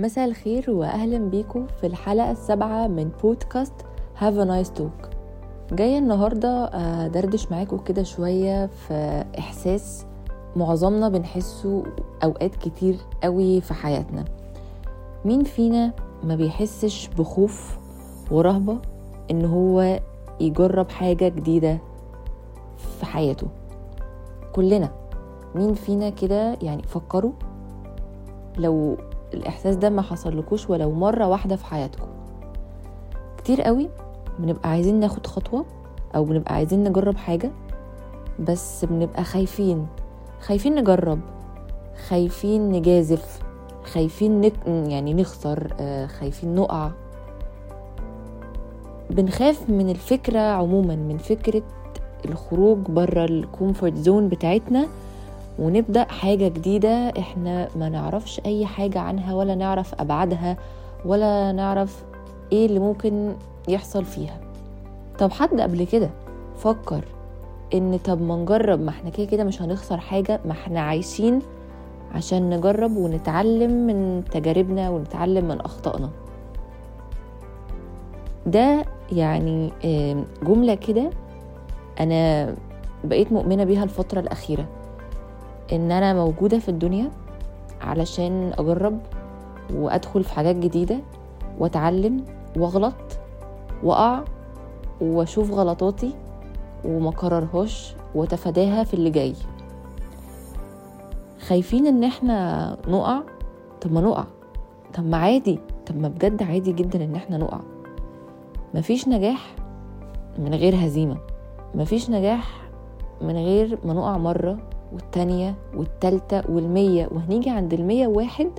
مساء الخير واهلا بيكم في الحلقة السابعة من بودكاست have a nice talk جاية النهارده ادردش معاكم كده شوية في إحساس معظمنا بنحسه أوقات كتير قوي في حياتنا. مين فينا ما بيحسش بخوف ورهبة إن هو يجرب حاجة جديدة في حياته؟ كلنا. مين فينا كده يعني فكروا؟ لو الإحساس ده ما حصلكوش ولو مرة واحدة في حياتكم. كتير قوي بنبقى عايزين ناخد خطوة أو بنبقى عايزين نجرب حاجة بس بنبقى خايفين خايفين نجرب خايفين نجازف خايفين نك... يعني نخسر آه، خايفين نقع. بنخاف من الفكرة عموما من فكرة الخروج بره ال comfort zone بتاعتنا ونبدأ حاجة جديدة إحنا ما نعرفش أي حاجة عنها ولا نعرف أبعادها ولا نعرف إيه اللي ممكن يحصل فيها. طب حد قبل كده فكر إن طب ما نجرب ما إحنا كده كده مش هنخسر حاجة ما إحنا عايشين عشان نجرب ونتعلم من تجاربنا ونتعلم من أخطائنا. ده يعني آم، جملة كده أنا بقيت مؤمنة بيها الفترة الأخيرة. إن أنا موجودة في الدنيا علشان أجرب وأدخل في حاجات جديدة وأتعلم وأغلط وأقع وأشوف غلطاتي وما كررهاش وأتفاداها في اللي جاي. خايفين إن إحنا نقع؟ طب ما نقع. طب ما عادي. طب ما بجد عادي جدا إن إحنا نقع. مفيش نجاح من غير هزيمة. مفيش نجاح من غير ما نقع مرة والتانية والتالتة والمية وهنيجي عند المية واحد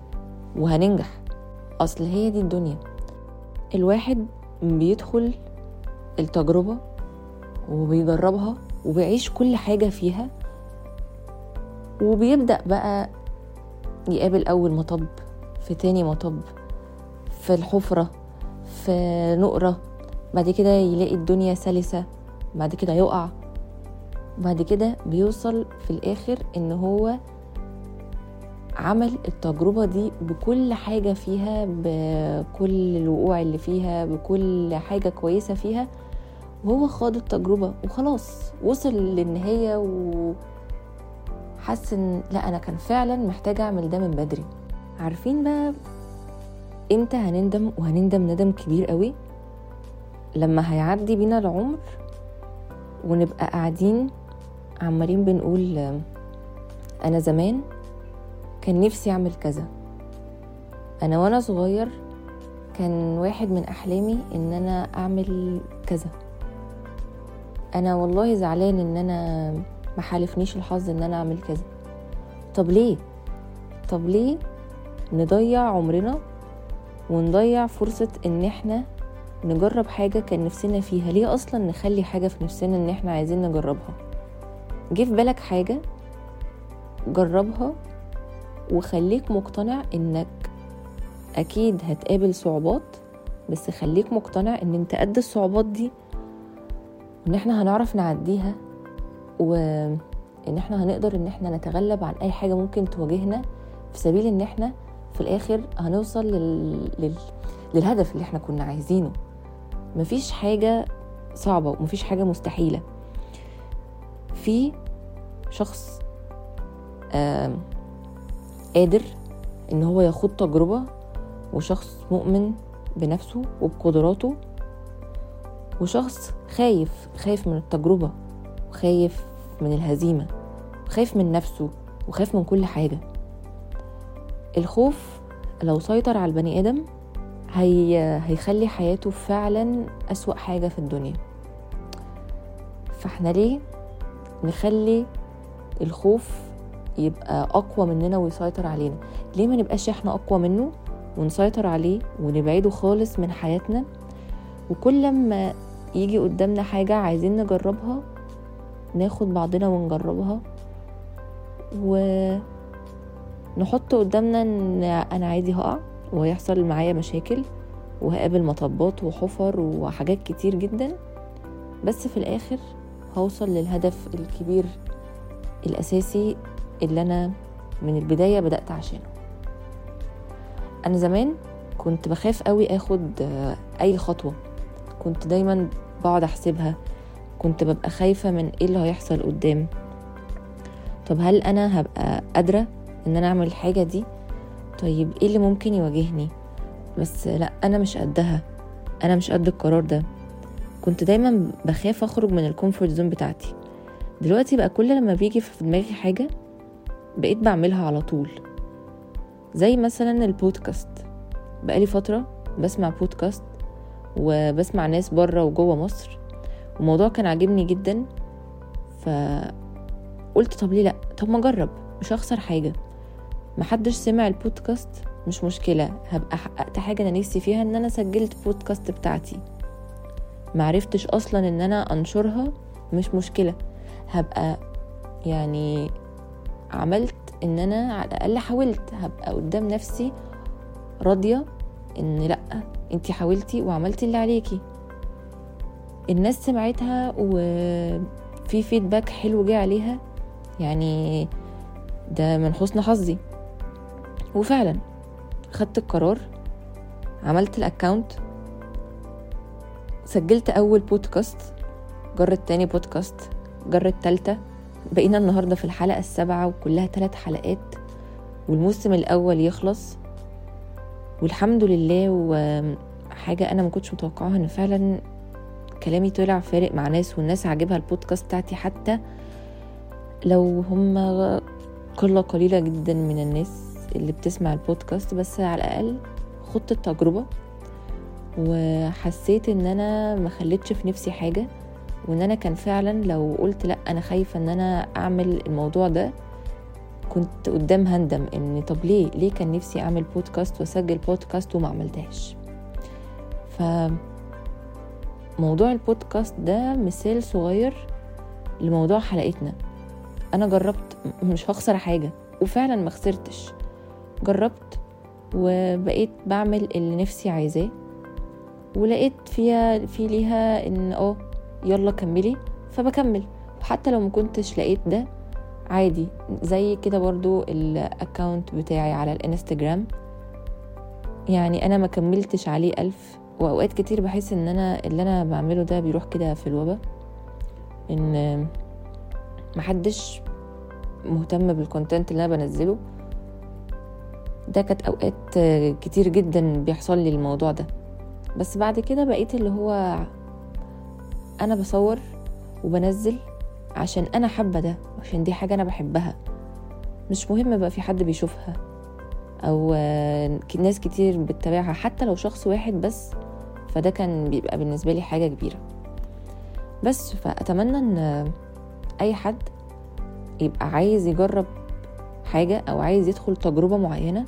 وهننجح. أصل هي دي الدنيا. الواحد بيدخل التجربة وبيجربها وبيعيش كل حاجة فيها وبيبدأ بقى يقابل أول مطب في تاني مطب في الحفرة في نقرة بعد كده يلاقي الدنيا سلسة بعد كده يقع. بعد كده بيوصل في الآخر إن هو عمل التجربة دي بكل حاجة فيها بكل الوقوع اللي فيها بكل حاجة كويسة فيها. وهو خاض التجربة وخلاص وصل للنهاية وحس إن لأ أنا كان فعلا محتاجة أعمل ده من بدري. عارفين بقى إمتى هنندم وهنندم ندم كبير قوي؟ لما هيعدي بينا العمر ونبقى قاعدين عمالين بنقول أنا زمان كان نفسي أعمل كذا. أنا وأنا صغير كان واحد من أحلامي إن أنا أعمل كذا. أنا والله زعلان إن أنا ما حالفنيش الحظ إن أنا أعمل كذا. طب ليه؟ طب ليه نضيع عمرنا ونضيع فرصة إن إحنا نجرب حاجة كان نفسنا فيها؟ ليه أصلا نخلي حاجة في نفسنا إن إحنا عايزين نجربها؟ جه في بالك حاجة؟ جربها وخليك مقتنع إنك أكيد هتقابل صعوبات بس خليك مقتنع إن أنت قد الصعوبات دي وإن إحنا هنعرف نعديها وإن إحنا هنقدر إن إحنا نتغلب عن أي حاجة ممكن تواجهنا في سبيل إن إحنا في الآخر هنوصل لل... لل... للهدف اللي إحنا كنا عايزينه. مفيش حاجة صعبة ومفيش حاجة مستحيلة. في شخص قادر إن هو يخوض تجربة وشخص مؤمن بنفسه وبقدراته وشخص خايف خايف من التجربة وخايف من الهزيمة وخايف من نفسه وخايف من كل حاجة. الخوف لو سيطر على البني آدم هي هيخلي حياته فعلا أسوأ حاجة في الدنيا. فإحنا ليه نخلي الخوف يبقى أقوى مننا ويسيطر علينا. ليه ما نبقاش إحنا أقوى منه ونسيطر عليه ونبعده خالص من حياتنا؟ وكل ما يجي قدامنا حاجة عايزين نجربها ناخد بعضنا ونجربها. ونحط قدامنا إن أنا عادي هقع وهيحصل معايا مشاكل وهقابل مطبات وحفر وحاجات كتير جدا. بس في الآخر هوصل للهدف الكبير الأساسي اللي أنا من البداية بدأت عشانه. أنا زمان كنت بخاف قوي آخد آه، أي خطوة. كنت دايما بقعد أحسبها. كنت ببقى خايفة من إيه اللي هيحصل قدام. طب هل أنا هبقى قادرة إن أنا أعمل الحاجة دي؟ طيب إيه اللي ممكن يواجهني؟ بس لأ أنا مش قدها. أنا مش قد القرار ده. كنت دايما بخاف أخرج من ال comfort zone بتاعتي. دلوقتي بقى كل لما بيجي في دماغي حاجة بقيت بعملها على طول. زي مثلا البودكاست. بقالي فترة بسمع بودكاست وبسمع ناس بره وجوه مصر الموضوع كان عاجبني جدا فقلت طب ليه لأ؟ طب ما أجرب مش هخسر حاجة. محدش سمع البودكاست مش مشكلة. هبقى حققت حاجة أنا نفسي فيها إن أنا سجلت بودكاست بتاعتي. معرفتش أصلا إن أنا أنشرها مش مشكلة. هبقى يعني عملت إن أنا على الأقل حاولت. هبقى قدام نفسي راضية إن لأ أنتي حاولتي وعملتي اللي عليكي. الناس سمعتها وفي فيدباك حلو جه عليها. يعني ده من حسن حظي. وفعلا خدت القرار عملت الأكاونت سجلت أول بودكاست جرت تاني بودكاست جرت تالتة. بقينا النهاردة في الحلقة السابعة وكلها ثلاث حلقات والموسم الأول يخلص. والحمد لله وحاجة أنا ما كنتش متوقعاها إن فعلا كلامي طلع فارق مع ناس والناس عاجبها البودكاست بتاعتي حتى لو هم قلة قليلة جدا من الناس اللي بتسمع البودكاست. بس على الأقل خدت التجربة. وحسيت إن أنا ما خليتش في نفسي حاجة وإن أنا كان فعلا لو قلت لأ أنا خايفة إن أنا أعمل الموضوع ده كنت قدام هندم إن طب ليه؟ ليه كان نفسي أعمل بودكاست وأسجل بودكاست وما عملتهاش؟ ف موضوع البودكاست ده مثال صغير لموضوع حلقتنا. أنا جربت مش هخسر حاجة وفعلا ما خسرتش. جربت وبقيت بعمل اللي نفسي عايزاه. ولقيت فيها في ليها إن آه يلا كملي فبكمل. وحتى لو ما كنتش لقيت ده عادي. زي كده برضو الأكاونت بتاعي على الإنستجرام. يعني أنا ما كملتش عليه ألف. وأوقات كتير بحس إن أنا اللي أنا بعمله ده بيروح كده في الوبا. إن محدش مهتم بالكونتنت اللي أنا بنزله. ده كانت أوقات كتير جدا بيحصل لي الموضوع ده. بس بعد كده بقيت اللي هو أنا بصور وبنزل عشان أنا حابة ده عشان دي حاجة أنا بحبها. مش مهم بقى في حد بيشوفها أو ناس كتير بتتابعها حتى لو شخص واحد بس فده كان بيبقى بالنسبة لي حاجة كبيرة. بس فأتمنى إن أي حد يبقى عايز يجرب حاجة أو عايز يدخل تجربة معينة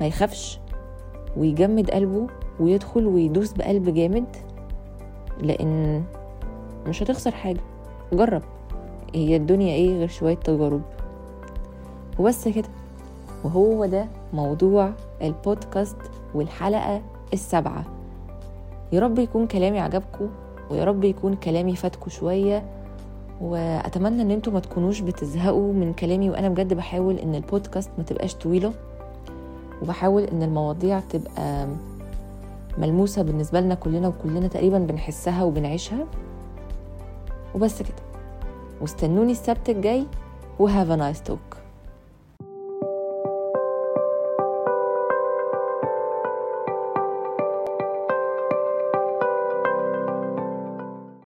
ما يخافش ويجمد قلبه ويدخل ويدوس بقلب جامد لأن مش هتخسر حاجة. جرب. هي الدنيا إيه غير شوية تجارب؟ وبس كده. وهو ده موضوع البودكاست والحلقة السابعة. يا رب يكون كلامي عجبكم ويا رب يكون كلامي فاتكم شوية. وأتمنى إن أنتم ما تكونوش بتزهقوا من كلامي وأنا بجد بحاول إن البودكاست ما تبقاش طويلة. وبحاول إن المواضيع تبقى ملموسة بالنسبة لنا كلنا وكلنا تقريبا بنحسها وبنعيشها. وبس كده. واستنوني السبت الجاي. وهاف نايس توك.